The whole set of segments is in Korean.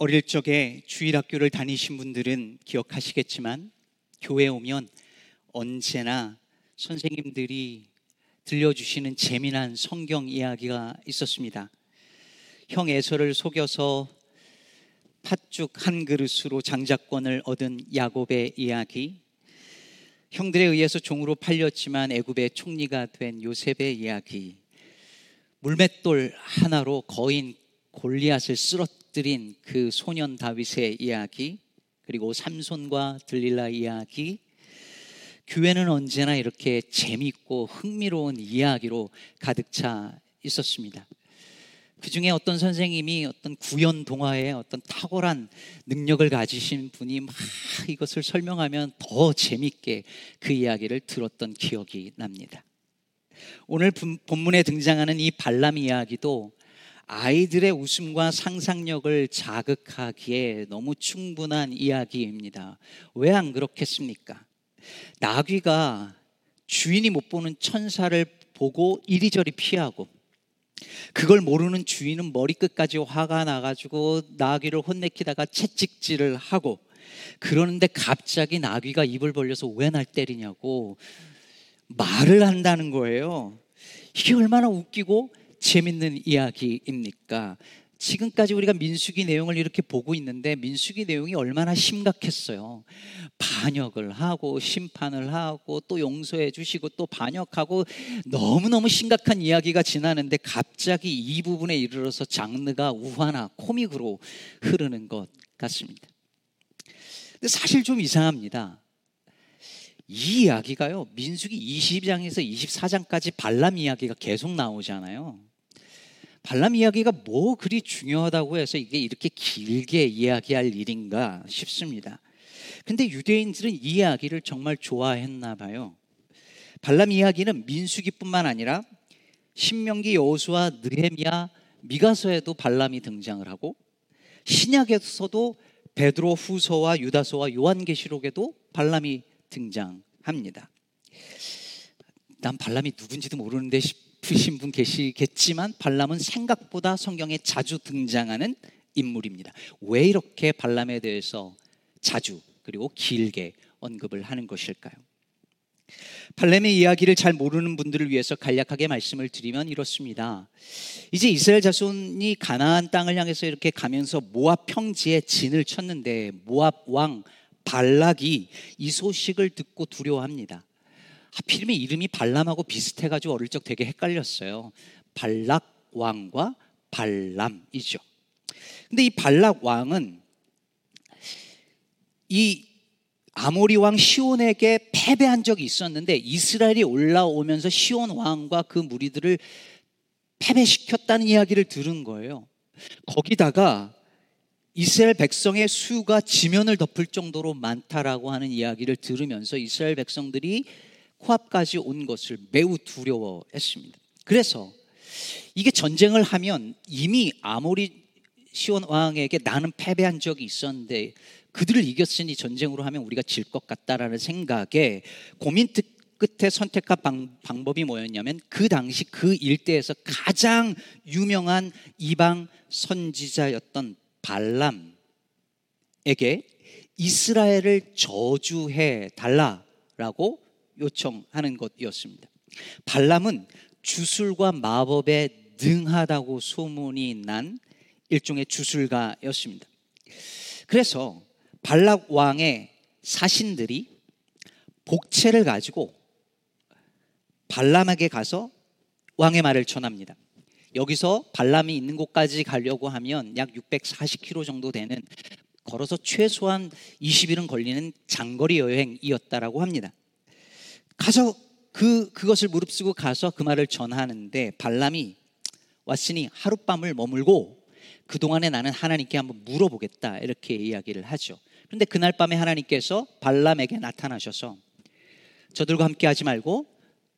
어릴 적에 주일학교를 다니신 분들은 기억하시겠지만 교회 오면 언제나 선생님들이 들려주시는 재미난 성경 이야기가 있었습니다. 형 에서를 속여서 팥죽 한 그릇으로 장자권을 얻은 야곱의 이야기, 형들에 의해서 종으로 팔렸지만 애굽의 총리가 된 요셉의 이야기, 물맷돌 하나로 거인 골리앗을 쓰러뜨 린그 소년 다윗의 이야기, 그리고 삼손과 들릴라 이야기, 교회는 언제나 이렇게 재밌고 흥미로운 이야기로 가득 차 있었습니다. 그 중에 어떤 선생님이 어떤 구연 동화에 어떤 탁월한 능력을 가지신 분이 막 이것을 설명하면 더 재밌게 그 이야기를 들었던 기억이 납니다. 오늘 본문에 등장하는 이 발람 이야기도 아이들의 웃음과 상상력을 자극하기에 너무 충분한 이야기입니다. 왜 안 그렇겠습니까? 나귀가 주인이 못 보는 천사를 보고 이리저리 피하고 그걸 모르는 주인은 머리끝까지 화가 나가지고 나귀를 혼내키다가 채찍질을 하고 그러는데 갑자기 나귀가 입을 벌려서 왜 날 때리냐고 말을 한다는 거예요. 이게 얼마나 웃기고 재밌는 이야기입니까? 지금까지 우리가 민수기 내용을 이렇게 보고 있는데 민수기 내용이 얼마나 심각했어요. 반역을 하고 심판을 하고 또 용서해 주시고 또 반역하고 너무너무 심각한 이야기가 지나는데 갑자기 이 부분에 이르러서 장르가 우화나 코믹으로 흐르는 것 같습니다. 근데 사실 좀 이상합니다. 이 이야기가요, 민수기 20장에서 24장까지 발람 이야기가 계속 나오잖아요. 발람 이야기가 뭐 그리 중요하다고 해서 이게 이렇게 길게 이야기할 일인가 싶습니다. 근데 유대인들은 이 이야기를 정말 좋아했나 봐요. 발람 이야기는 민수기뿐만 아니라 신명기 여호수아 느헤미야 미가서에도 발람이 등장을 하고 신약에서도 베드로 후서와 유다서와 요한계시록에도 발람이 등장합니다. 난 발람이 누군지도 모르는데 싶으신 분 계시겠지만 발람은 생각보다 성경에 자주 등장하는 인물입니다. 왜 이렇게 발람에 대해서 자주 그리고 길게 언급을 하는 것일까요? 발람의 이야기를 잘 모르는 분들을 위해서 간략하게 말씀을 드리면 이렇습니다. 이제 이스라엘 자손이 가나안 땅을 향해서 이렇게 가면서 모압 평지에 진을 쳤는데 모압 왕 발락이 이 소식을 듣고 두려워합니다. 하필이면 이름이 발람하고 비슷해가지고 어릴 적 되게 헷갈렸어요. 발락 왕과 발람이죠. 근데 이 발락 왕은 이 아모리 왕 시온에게 패배한 적이 있었는데 이스라엘이 올라오면서 시온 왕과 그 무리들을 패배시켰다는 이야기를 들은 거예요. 거기다가 이스라엘 백성의 수가 지면을 덮을 정도로 많다라고 하는 이야기를 들으면서 이스라엘 백성들이 코앞까지 온 것을 매우 두려워했습니다. 그래서 이게 전쟁을 하면 이미 아모리 시온 왕에게 나는 패배한 적이 있었는데 그들을 이겼으니 전쟁으로 하면 우리가 질 것 같다라는 생각에 고민 끝에 선택한 방, 방법이 뭐였냐면 그 당시 그 일대에서 가장 유명한 이방 선지자였던 발람에게 이스라엘을 저주해 달라라고 요청하는 것이었습니다. 발람은 주술과 마법에 능하다고 소문이 난 일종의 주술가였습니다. 그래서 발락 왕의 사신들이 복채를 가지고 발람에게 가서 왕의 말을 전합니다. 여기서 발람이 있는 곳까지 가려고 하면 약 640km 정도 되는 걸어서 최소한 20일은 걸리는 장거리 여행이었다라고 합니다. 가서 그 그것을 무릅쓰고 가서 그 말을 전하는데 발람이 왔으니 하룻밤을 머물고 그 동안에 나는 하나님께 한번 물어보겠다 이렇게 이야기를 하죠. 그런데 그날 밤에 하나님께서 발람에게 나타나셔서 저들과 함께 하지 말고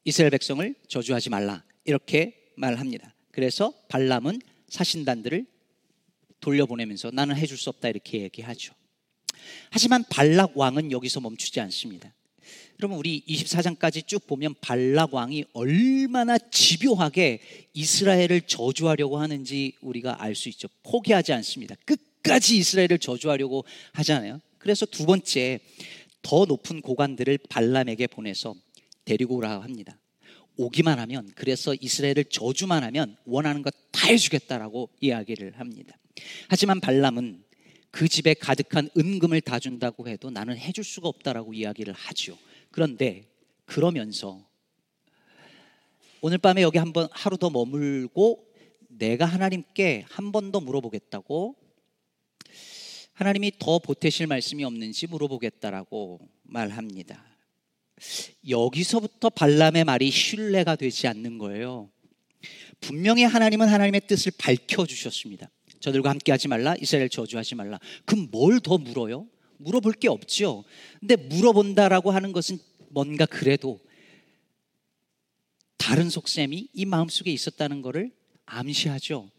이스라엘 백성을 저주하지 말라 이렇게 말합니다. 그래서 발람은 사신단들을 돌려보내면서 나는 해줄 수 없다 이렇게 얘기하죠. 하지만 발락 왕은 여기서 멈추지 않습니다. 여러분 우리 24장까지 쭉 보면 발락 왕이 얼마나 집요하게 이스라엘을 저주하려고 하는지 우리가 알 수 있죠. 포기하지 않습니다. 끝 끝까지 이스라엘을 저주하려고 하잖아요. 그래서 두 번째 더 높은 고관들을 발람에게 보내서 데리고 오라 합니다. 오기만 하면 그래서 이스라엘을 저주만 하면 원하는 것 다 해주겠다라고 이야기를 합니다. 하지만 발람은 그 집에 가득한 은금을 다 준다고 해도 나는 해줄 수가 없다라고 이야기를 하죠. 그런데 그러면서 오늘 밤에 여기 한번 하루 더 머물고 내가 하나님께 한 번 더 물어보겠다고 하나님이 더 보태실 말씀이 없는지 물어보겠다라고 말합니다. 여기서부터 발람의 말이 신뢰가 되지 않는 거예요. 분명히 하나님은 하나님의 뜻을 밝혀 주셨습니다. 저들과 함께 하지 말라, 이스라엘 저주하지 말라. 그럼 뭘 더 물어요? 물어볼 게 없죠. 근데 물어본다라고 하는 것은 뭔가 그래도 다른 속셈이 이 마음속에 있었다는 것을 암시하죠.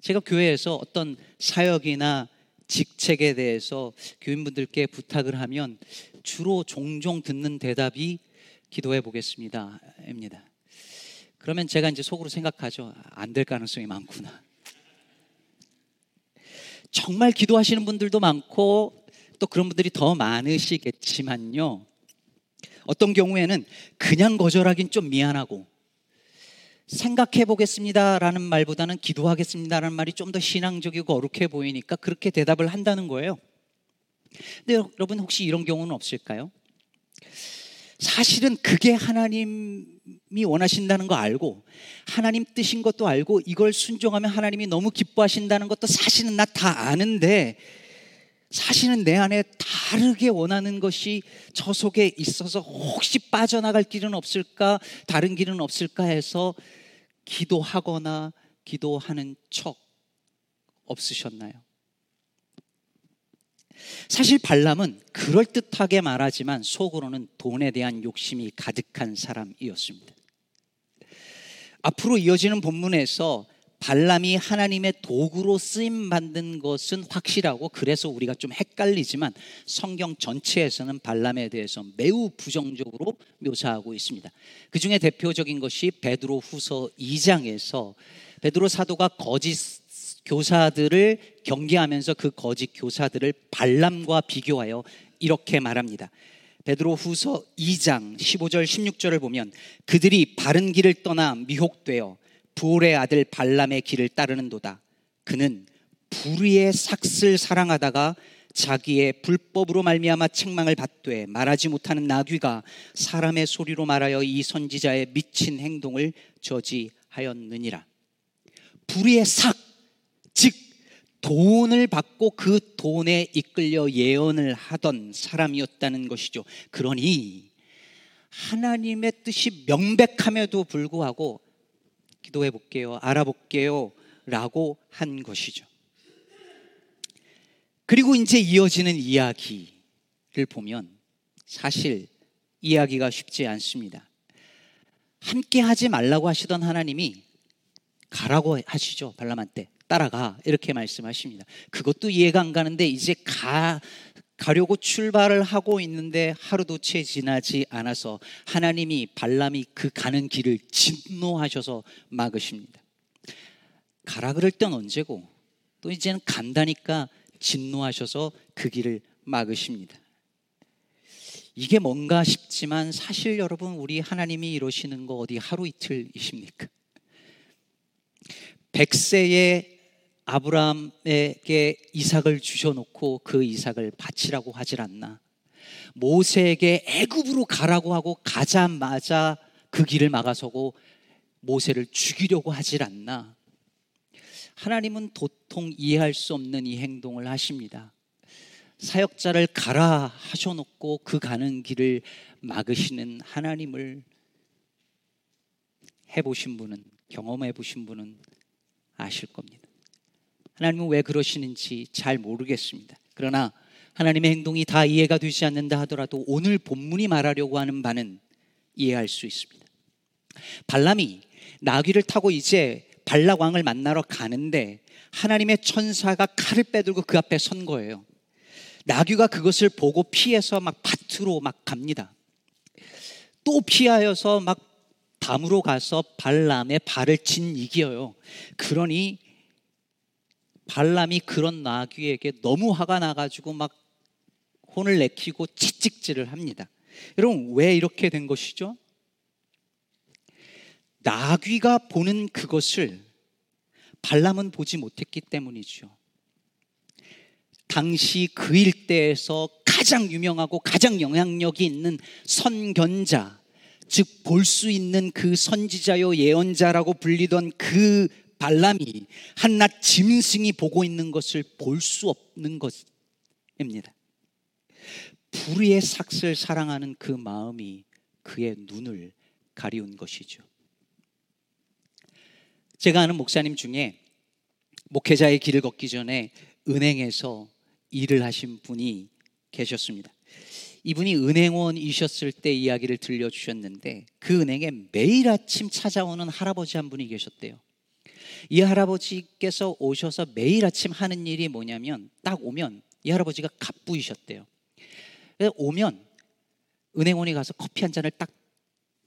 제가 교회에서 어떤 사역이나 직책에 대해서 교인분들께 부탁을 하면 주로 종종 듣는 대답이 기도해 보겠습니다. 입니다. 그러면 제가 이제 속으로 생각하죠. 안 될 가능성이 많구나. 정말 기도하시는 분들도 많고 또 그런 분들이 더 많으시겠지만요. 어떤 경우에는 그냥 거절하긴 좀 미안하고 생각해 보겠습니다라는 말보다는 기도하겠습니다라는 말이 좀 더 신앙적이고 거룩해 보이니까 그렇게 대답을 한다는 거예요. 근데 여러분 혹시 이런 경우는 없을까요? 사실은 그게 하나님이 원하신다는 거 알고 하나님 뜻인 것도 알고 이걸 순종하면 하나님이 너무 기뻐하신다는 것도 사실은 나 다 아는데 사실은 내 안에 다르게 원하는 것이 저 속에 있어서 혹시 빠져나갈 길은 없을까, 다른 길은 없을까 해서 기도하거나 기도하는 척 없으셨나요? 사실 발람은 그럴듯하게 말하지만 속으로는 돈에 대한 욕심이 가득한 사람이었습니다. 앞으로 이어지는 본문에서 발람이 하나님의 도구로 쓰임 받는 것은 확실하고 그래서 우리가 좀 헷갈리지만 성경 전체에서는 발람에 대해서 매우 부정적으로 묘사하고 있습니다. 그 중에 대표적인 것이 베드로 후서 2장에서 베드로 사도가 거짓 교사들을 경계하면서 그 거짓 교사들을 발람과 비교하여 이렇게 말합니다. 베드로 후서 2장 15절 16절을 보면 그들이 바른 길을 떠나 미혹되어 부올의 아들 발람의 길을 따르는도다. 그는 불의의 삭슬 사랑하다가 자기의 불법으로 말미암아 책망을 받되 말하지 못하는 나귀가 사람의 소리로 말하여 이 선지자의 미친 행동을 저지하였느니라. 불의의 삭, 즉 돈을 받고 그 돈에 이끌려 예언을 하던 사람이었다는 것이죠. 그러니 하나님의 뜻이 명백함에도 불구하고 기도해 볼게요. 알아볼게요. 라고 한 것이죠. 그리고 이제 이어지는 이야기를 보면 사실 이야기가 쉽지 않습니다. 함께 하지 말라고 하시던 하나님이 가라고 하시죠. 발람한테. 따라가. 이렇게 말씀하십니다. 그것도 이해가 안 가는데 이제 가, 가려고 출발을 하고 있는데 하루도 채 지나지 않아서 하나님이 발람이 그 가는 길을 진노하셔서 막으십니다. 가라 그럴 땐 언제고 또 이제는 간다니까 진노하셔서 그 길을 막으십니다. 이게 뭔가 싶지만 사실 여러분 우리 하나님이 이러시는 거 어디 하루 이틀이십니까? 백세의 아브라함에게 이삭을 주셔놓고 그 이삭을 바치라고 하질 않나. 모세에게 애굽으로 가라고 하고 가자마자 그 길을 막아서고 모세를 죽이려고 하질 않나. 하나님은 도통 이해할 수 없는 이 행동을 하십니다. 사역자를 가라 하셔놓고 그 가는 길을 막으시는 하나님을 해보신 분은, 경험해 보신 분은 아실 겁니다. 하나님은 왜 그러시는지 잘 모르겠습니다. 그러나 하나님의 행동이 다 이해가 되지 않는다 하더라도 오늘 본문이 말하려고 하는 바는 이해할 수 있습니다. 발람이 나귀를 타고 이제 발락 왕을 만나러 가는데 하나님의 천사가 칼을 빼들고 그 앞에 선 거예요. 나귀가 그것을 보고 피해서 막 밭으로 막 갑니다. 또 피하여서 막 담으로 가서 발람의 발을 진 이겨요. 그러니 발람이 그런 나귀에게 너무 화가 나가지고 막 혼을 내키고 채찍질을 합니다. 여러분, 왜 이렇게 된 것이죠? 나귀가 보는 그것을 발람은 보지 못했기 때문이죠. 당시 그 일대에서 가장 유명하고 가장 영향력이 있는 선견자, 즉 볼 수 있는 그 선지자요 예언자라고 불리던 그 발람이 한낱 짐승이 보고 있는 것을 볼 수 없는 것입니다. 불의의 삭슬 사랑하는 그 마음이 그의 눈을 가리운 것이죠. 제가 아는 목사님 중에 목회자의 길을 걷기 전에 은행에서 일을 하신 분이 계셨습니다. 이분이 은행원이셨을 때 이야기를 들려주셨는데 그 은행에 매일 아침 찾아오는 할아버지 한 분이 계셨대요. 이 할아버지께서 오셔서 매일 아침 하는 일이 뭐냐면 딱 오면 이 할아버지가 갑부이셨대요. 오면 은행원이 가서 커피 한 잔을 딱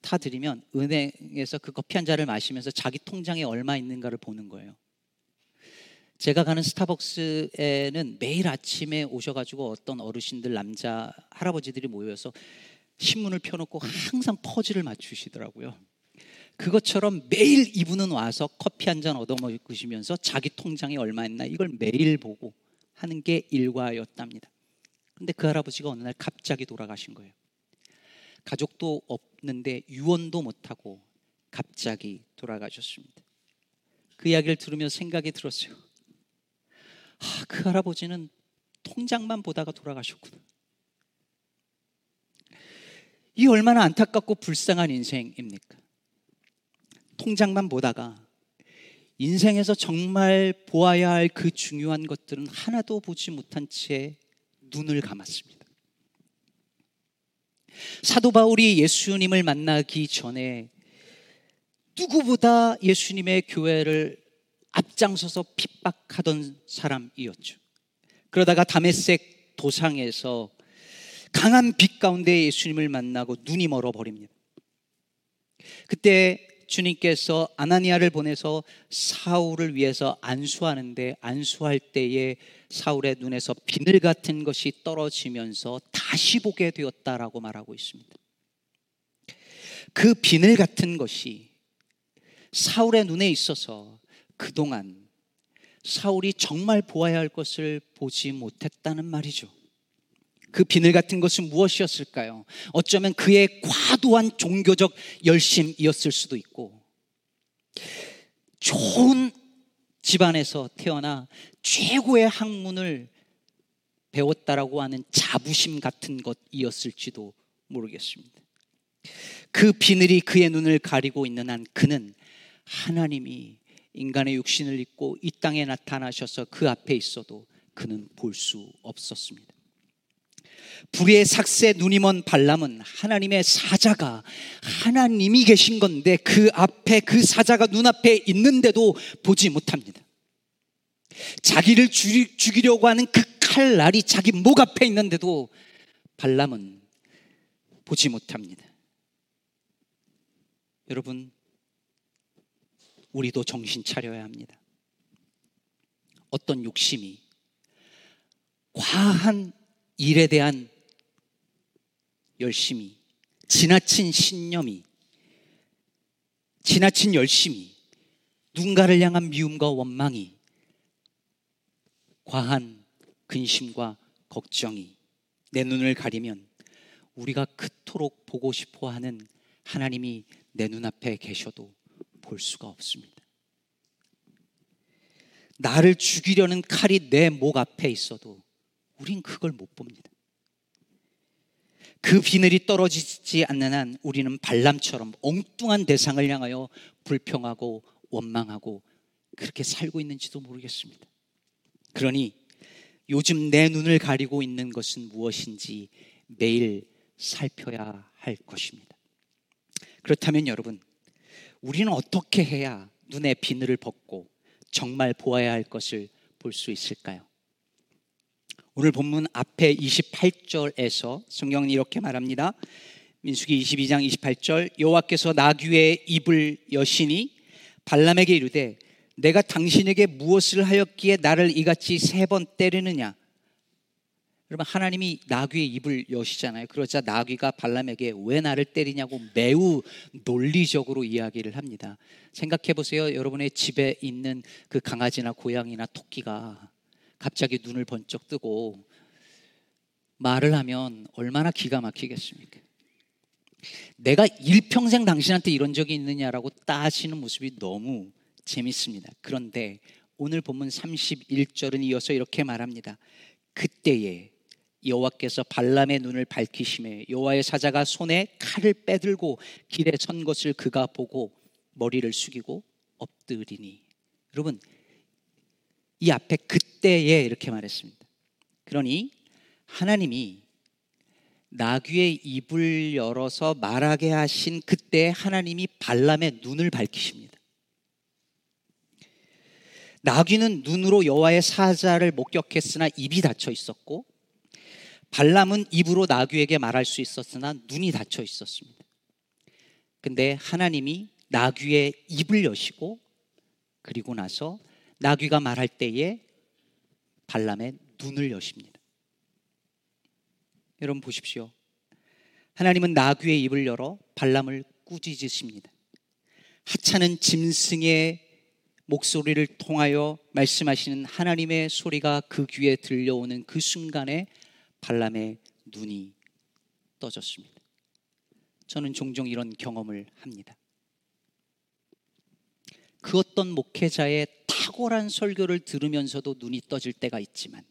타드리면 은행에서 그 커피 한 잔을 마시면서 자기 통장에 얼마 있는가를 보는 거예요. 제가 가는 스타벅스에는 매일 아침에 오셔가지고 어떤 어르신들 남자 할아버지들이 모여서 신문을 펴놓고 항상 퍼즐을 맞추시더라고요. 그것처럼 매일 이분은 와서 커피 한 잔 얻어 먹으시면서 자기 통장에 얼마 있나 이걸 매일 보고 하는 게 일과였답니다. 근데 그 할아버지가 어느 날 갑자기 돌아가신 거예요. 가족도 없는데 유언도 못하고 갑자기 돌아가셨습니다. 그 이야기를 들으며 생각이 들었어요. 아, 그 할아버지는 통장만 보다가 돌아가셨구나. 이 얼마나 안타깝고 불쌍한 인생입니까? 통장만 보다가 인생에서 정말 보아야 할 그 중요한 것들은 하나도 보지 못한 채 눈을 감았습니다. 사도 바울이 예수님을 만나기 전에 누구보다 예수님의 교회를 앞장서서 핍박하던 사람이었죠. 그러다가 다메섹 도상에서 강한 빛 가운데 예수님을 만나고 눈이 멀어 버립니다. 그때 주님께서 아나니아를 보내서 사울을 위해서 안수하는데 안수할 때에 사울의 눈에서 비늘 같은 것이 떨어지면서 다시 보게 되었다라고 말하고 있습니다. 그 비늘 같은 것이 사울의 눈에 있어서 그동안 사울이 정말 보아야 할 것을 보지 못했다는 말이죠. 그 비늘 같은 것은 무엇이었을까요? 어쩌면 그의 과도한 종교적 열심이었을 수도 있고, 좋은 집안에서 태어나 최고의 학문을 배웠다라고 하는 자부심 같은 것이었을지도 모르겠습니다. 그 비늘이 그의 눈을 가리고 있는 한 그는 하나님이 인간의 육신을 입고 이 땅에 나타나셔서 그 앞에 있어도 그는 볼 수 없었습니다. 불의 삭새 눈이 먼 발람은 하나님의 사자가 하나님이 계신 건데 그 앞에 그 사자가 눈앞에 있는데도 보지 못합니다. 자기를 죽이려고 하는 그 칼날이 자기 목 앞에 있는데도 발람은 보지 못합니다. 여러분, 우리도 정신 차려야 합니다. 어떤 욕심이 과한 일에 대한 열심이, 지나친 신념이, 지나친 열심이, 누군가를 향한 미움과 원망이, 과한 근심과 걱정이 내 눈을 가리면 우리가 그토록 보고 싶어 하는 하나님이 내 눈앞에 계셔도 볼 수가 없습니다. 나를 죽이려는 칼이 내 목 앞에 있어도 우린 그걸 못 봅니다. 그 비늘이 떨어지지 않는 한 우리는 발람처럼 엉뚱한 대상을 향하여 불평하고 원망하고 그렇게 살고 있는지도 모르겠습니다. 그러니 요즘 내 눈을 가리고 있는 것은 무엇인지 매일 살펴야 할 것입니다. 그렇다면 여러분, 우리는 어떻게 해야 눈의 비늘을 벗고 정말 보아야 할 것을 볼 수 있을까요? 오늘 본문 앞에 28절에서 성경은 이렇게 말합니다. 민수기 22장 28절 여호와께서 나귀의 입을 여시니 발람에게 이르되 내가 당신에게 무엇을 하였기에 나를 이같이 세 번 때리느냐? 여러분 하나님이 나귀의 입을 여시잖아요. 그러자 나귀가 발람에게 왜 나를 때리냐고 매우 논리적으로 이야기를 합니다. 생각해 보세요. 여러분의 집에 있는 그 강아지나 고양이나 토끼가 갑자기 눈을 번쩍 뜨고 말을 하면 얼마나 기가 막히겠습니까? 내가 일평생 당신한테 이런 적이 있느냐라고 따지는 모습이 너무 재밌습니다. 그런데 오늘 본문 31절은 이어서 이렇게 말합니다. 그때에 여호와께서 발람의 눈을 밝히심에 여호와의 사자가 손에 칼을 빼들고 길에 선 것을 그가 보고 머리를 숙이고 엎드리니 여러분 이 앞에 그때에 이렇게 말했습니다. 그러니 하나님이 나귀의 입을 열어서 말하게 하신 그때 하나님이 발람의 눈을 밝히십니다. 나귀는 눈으로 여호와의 사자를 목격했으나 입이 닫혀 있었고 발람은 입으로 나귀에게 말할 수 있었으나 눈이 닫혀 있었습니다. 근데 하나님이 나귀의 입을 여시고 그리고 나서 나귀가 말할 때에 발람의 눈을 여십니다. 여러분 보십시오. 하나님은 나귀의 입을 열어 발람을 꾸짖으십니다. 하찮은 짐승의 목소리를 통하여 말씀하시는 하나님의 소리가 그 귀에 들려오는 그 순간에 발람의 눈이 떠졌습니다. 저는 종종 이런 경험을 합니다. 그 어떤 목회자의 탁월한 설교를 들으면서도 눈이 떠질 때가 있지만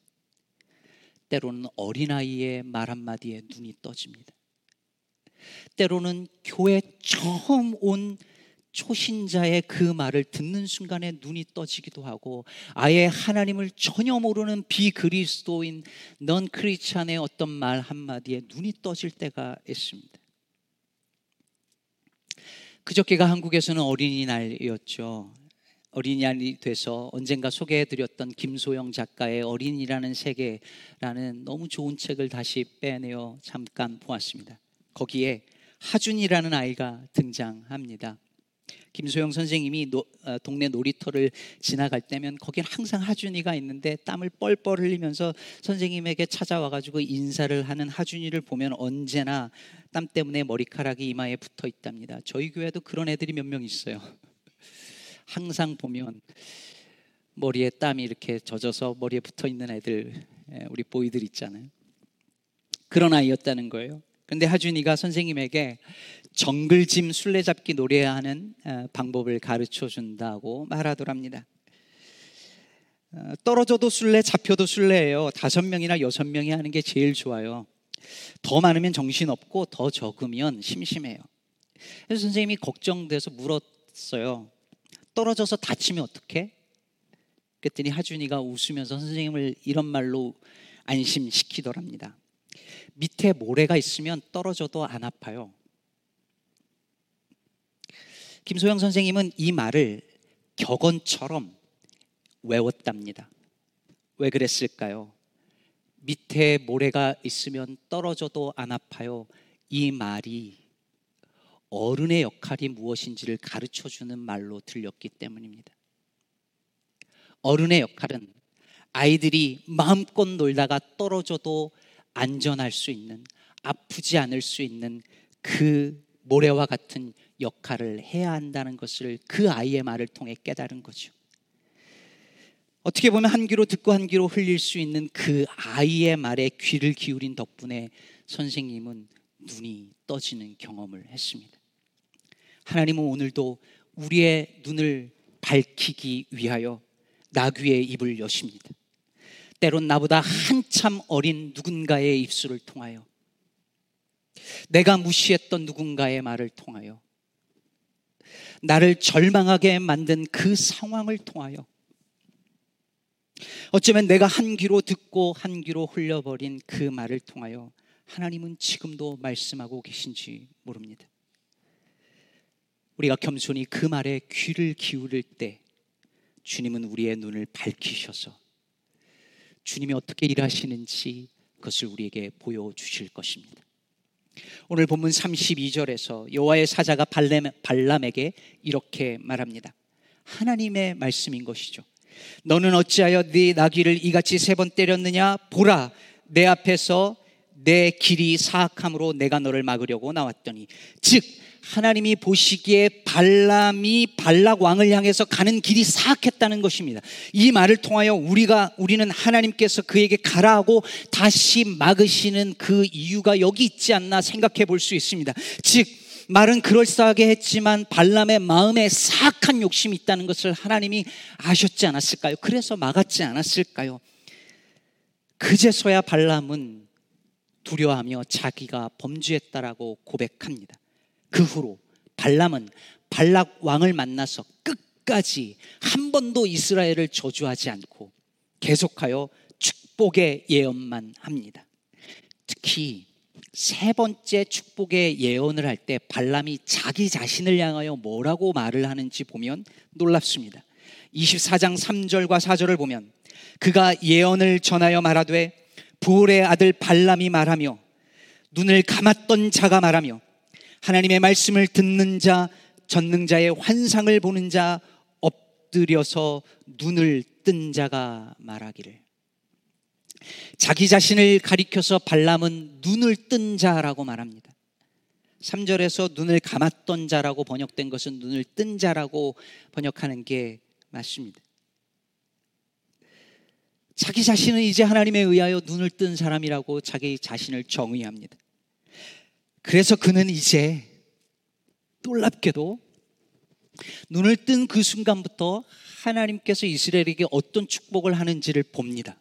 때로는 어린아이의 말 한마디에 눈이 떠집니다. 때로는 교회 처음 온 초신자의 그 말을 듣는 순간에 눈이 떠지기도 하고 아예 하나님을 전혀 모르는 비그리스도인 넌 크리스찬의 어떤 말 한마디에 눈이 떠질 때가 있습니다. 그저께가 한국에서는 어린이날이었죠. 어린이날이 돼서 언젠가 소개해드렸던 김소영 작가의 어린이라는 세계라는 너무 좋은 책을 다시 빼내어 잠깐 보았습니다. 거기에 하준이라는 아이가 등장합니다. 김소영 선생님이 노, 어, 동네 놀이터를 지나갈 때면 거긴 항상 하준이가 있는데 땀을 뻘뻘 흘리면서 선생님에게 찾아와가지고 인사를 하는 하준이를 보면 언제나 땀 때문에 머리카락이 이마에 붙어 있답니다. 저희 교회도 그런 애들이 몇 명 있어요. 항상 보면 머리에 땀이 이렇게 젖어서 머리에 붙어 있는 애들, 예, 우리 보이들 있잖아요. 그런 아이였다는 거예요. 근데 하준이가 선생님에게 정글짐 술래잡기 노래하는 어, 방법을 가르쳐 준다고 말하더랍니다. 어, 떨어져도 술래, 잡혀도 술래예요. 다섯 명이나 여섯 명이 하는 게 제일 좋아요. 더 많으면 정신 없고 더 적으면 심심해요. 그래서 선생님이 걱정돼서 물었어요. 떨어져서 다치면 어떡해? 그랬더니 하준이가 웃으면서 선생님을 이런 말로 안심시키더랍니다. 밑에 모래가 있으면 떨어져도 안 아파요. 김소영 선생님은 이 말을 격언처럼 외웠답니다. 왜 그랬을까요? 밑에 모래가 있으면 떨어져도 안 아파요. 이 말이 어른의 역할이 무엇인지를 가르쳐 주는 말로 들렸기 때문입니다. 어른의 역할은 아이들이 마음껏 놀다가 떨어져도 안전할 수 있는 아프지 않을 수 있는 그 모래와 같은 역할을 해야 한다는 것을 그 아이의 말을 통해 깨달은 거죠. 어떻게 보면 한 귀로 듣고 한 귀로 흘릴 수 있는 그 아이의 말에 귀를 기울인 덕분에 선생님은 눈이 떠지는 경험을 했습니다. 하나님은 오늘도 우리의 눈을 밝히기 위하여 나귀의 입을 여십니다. 때론 나보다 한참 어린 누군가의 입술을 통하여 내가 무시했던 누군가의 말을 통하여 나를 절망하게 만든 그 상황을 통하여 어쩌면 내가 한 귀로 듣고 한 귀로 흘려버린 그 말을 통하여 하나님은 지금도 말씀하고 계신지 모릅니다. 우리가 겸손히 그 말에 귀를 기울일 때 주님은 우리의 눈을 밝히셔서 주님이 어떻게 일하시는지 그것을 우리에게 보여주실 것입니다. 오늘 본문 32절에서 여호와의 사자가 발람, 발람에게 이렇게 말합니다. 하나님의 말씀인 것이죠. 너는 어찌하여 네 나귀를 이같이 세 번 때렸느냐? 보라, 내 앞에서 내 길이 사악함으로 내가 너를 막으려고 나왔더니 즉 하나님이 보시기에 발람이 발락 왕을 향해서 가는 길이 사악했다는 것입니다. 이 말을 통하여 우리가 우리는 하나님께서 그에게 가라하고 다시 막으시는 그 이유가 여기 있지 않나 생각해 볼 수 있습니다. 즉 말은 그럴싸하게 했지만 발람의 마음에 사악한 욕심이 있다는 것을 하나님이 아셨지 않았을까요? 그래서 막았지 않았을까요? 그제서야 발람은 두려워하며 자기가 범죄했다라고 고백합니다. 그 후로 발람은 발락 왕을 만나서 끝까지 한 번도 이스라엘을 저주하지 않고 계속하여 축복의 예언만 합니다. 특히 세 번째 축복의 예언을 할 때 발람이 자기 자신을 향하여 뭐라고 말을 하는지 보면 놀랍습니다. 24장 3절과 4절을 보면 그가 예언을 전하여 말하되 부올의 아들 발람이 말하며 눈을 감았던 자가 말하며 하나님의 말씀을 듣는 자 전능 자의 환상을 보는 자 엎드려서 눈을 뜬 자가 말하기를 자기 자신을 가리켜서 발람은 눈을 뜬 자라고 말합니다. 3절에서 눈을 감았던 자라고 번역된 것은 눈을 뜬 자라고 번역하는 게 맞습니다. 자기 자신은 이제 하나님에 의하여 눈을 뜬 사람이라고 자기 자신을 정의합니다. 그래서 그는 이제 놀랍게도 눈을 뜬 그 순간부터 하나님께서 이스라엘에게 어떤 축복을 하는지를 봅니다.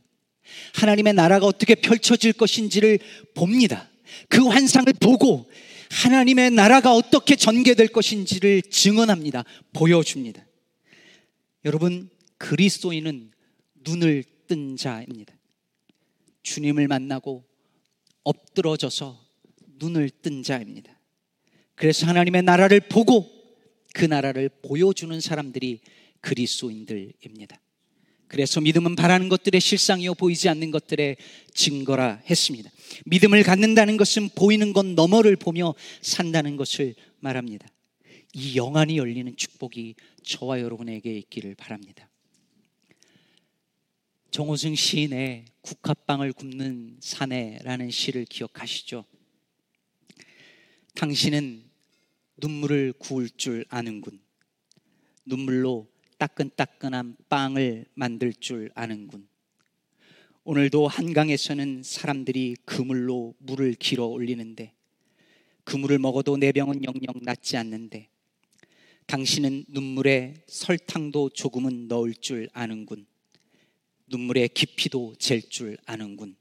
하나님의 나라가 어떻게 펼쳐질 것인지를 봅니다. 그 환상을 보고 하나님의 나라가 어떻게 전개될 것인지를 증언합니다. 보여줍니다. 여러분, 그리스도인은 눈을 뜬 자입니다. 주님을 만나고 엎드러져서 눈을 뜬 자입니다. 그래서 하나님의 나라를 보고 그 나라를 보여주는 사람들이 그리스도인들입니다. 그래서 믿음은 바라는 것들의 실상이요 보이지 않는 것들의 증거라 했습니다. 믿음을 갖는다는 것은 보이는 것 너머를 보며 산다는 것을 말합니다. 이 영안이 열리는 축복이 저와 여러분에게 있기를 바랍니다. 정호승 시인의 국화빵을 굽는 사내라는 시를 기억하시죠? 당신은 눈물을 구울 줄 아는군. 눈물로 따끈따끈한 빵을 만들 줄 아는군. 오늘도 한강에서는 사람들이 그물로 물을 길어 올리는데 그물을 먹어도 내 병은 영영 낫지 않는데 당신은 눈물에 설탕도 조금은 넣을 줄 아는군. 눈물의 깊이도 잴 줄 아는군.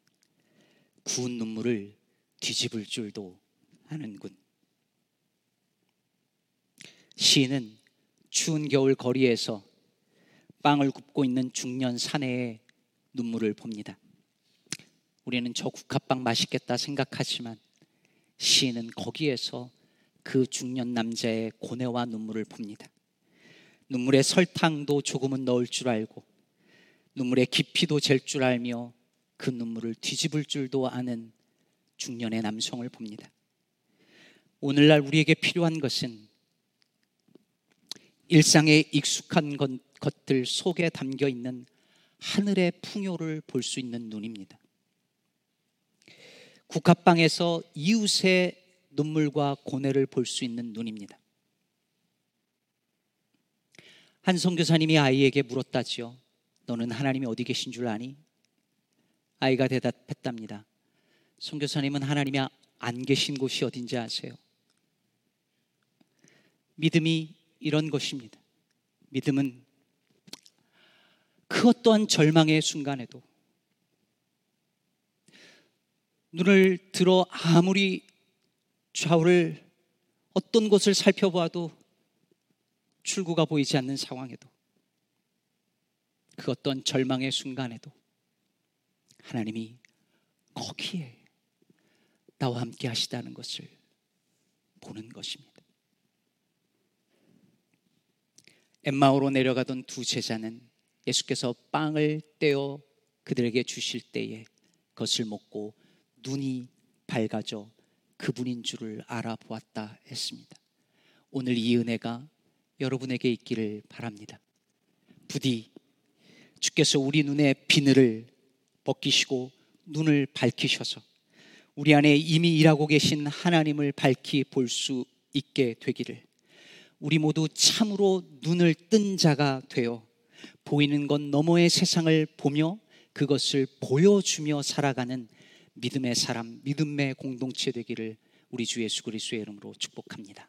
구운 눈물을 뒤집을 줄도 아는군. 시인은 추운 겨울 거리에서 빵을 굽고 있는 중년 사내의 눈물을 봅니다. 우리는 저 국화빵 맛있겠다 생각하지만 시인은 거기에서 그 중년 남자의 고뇌와 눈물을 봅니다. 눈물에 설탕도 조금은 넣을 줄 알고 눈물의 깊이도 잴 줄 알며 그 눈물을 뒤집을 줄도 아는 중년의 남성을 봅니다. 오늘날 우리에게 필요한 것은 일상의 익숙한 것들 속에 담겨 있는 하늘의 풍요를 볼 수 있는 눈입니다. 국화방에서 이웃의 눈물과 고뇌를 볼 수 있는 눈입니다. 한 선교사님이 아이에게 물었다지요. 너는 하나님이 어디 계신 줄 아니? 아이가 대답했답니다. 선교사님은 하나님이 안 계신 곳이 어딘지 아세요? 믿음이 이런 것입니다. 믿음은 그 어떠한 절망의 순간에도 눈을 들어 아무리 좌우를 어떤 곳을 살펴보아도 출구가 보이지 않는 상황에도 그 어떤 절망의 순간에도 하나님이 거기에 나와 함께 하시다는 것을 보는 것입니다. 엠마오로 내려가던 두 제자는 예수께서 빵을 떼어 그들에게 주실 때에 그것을 먹고 눈이 밝아져 그분인 줄을 알아보았다 했습니다. 오늘 이 은혜가 여러분에게 있기를 바랍니다. 부디 주께서 우리 눈에 비늘을 벗기시고 눈을 밝히셔서 우리 안에 이미 일하고 계신 하나님을 밝히 볼 수 있게 되기를 우리 모두 참으로 눈을 뜬 자가 되어 보이는 것 너머의 세상을 보며 그것을 보여주며 살아가는 믿음의 사람, 믿음의 공동체 되기를 우리 주 예수 그리스도의 이름으로 축복합니다.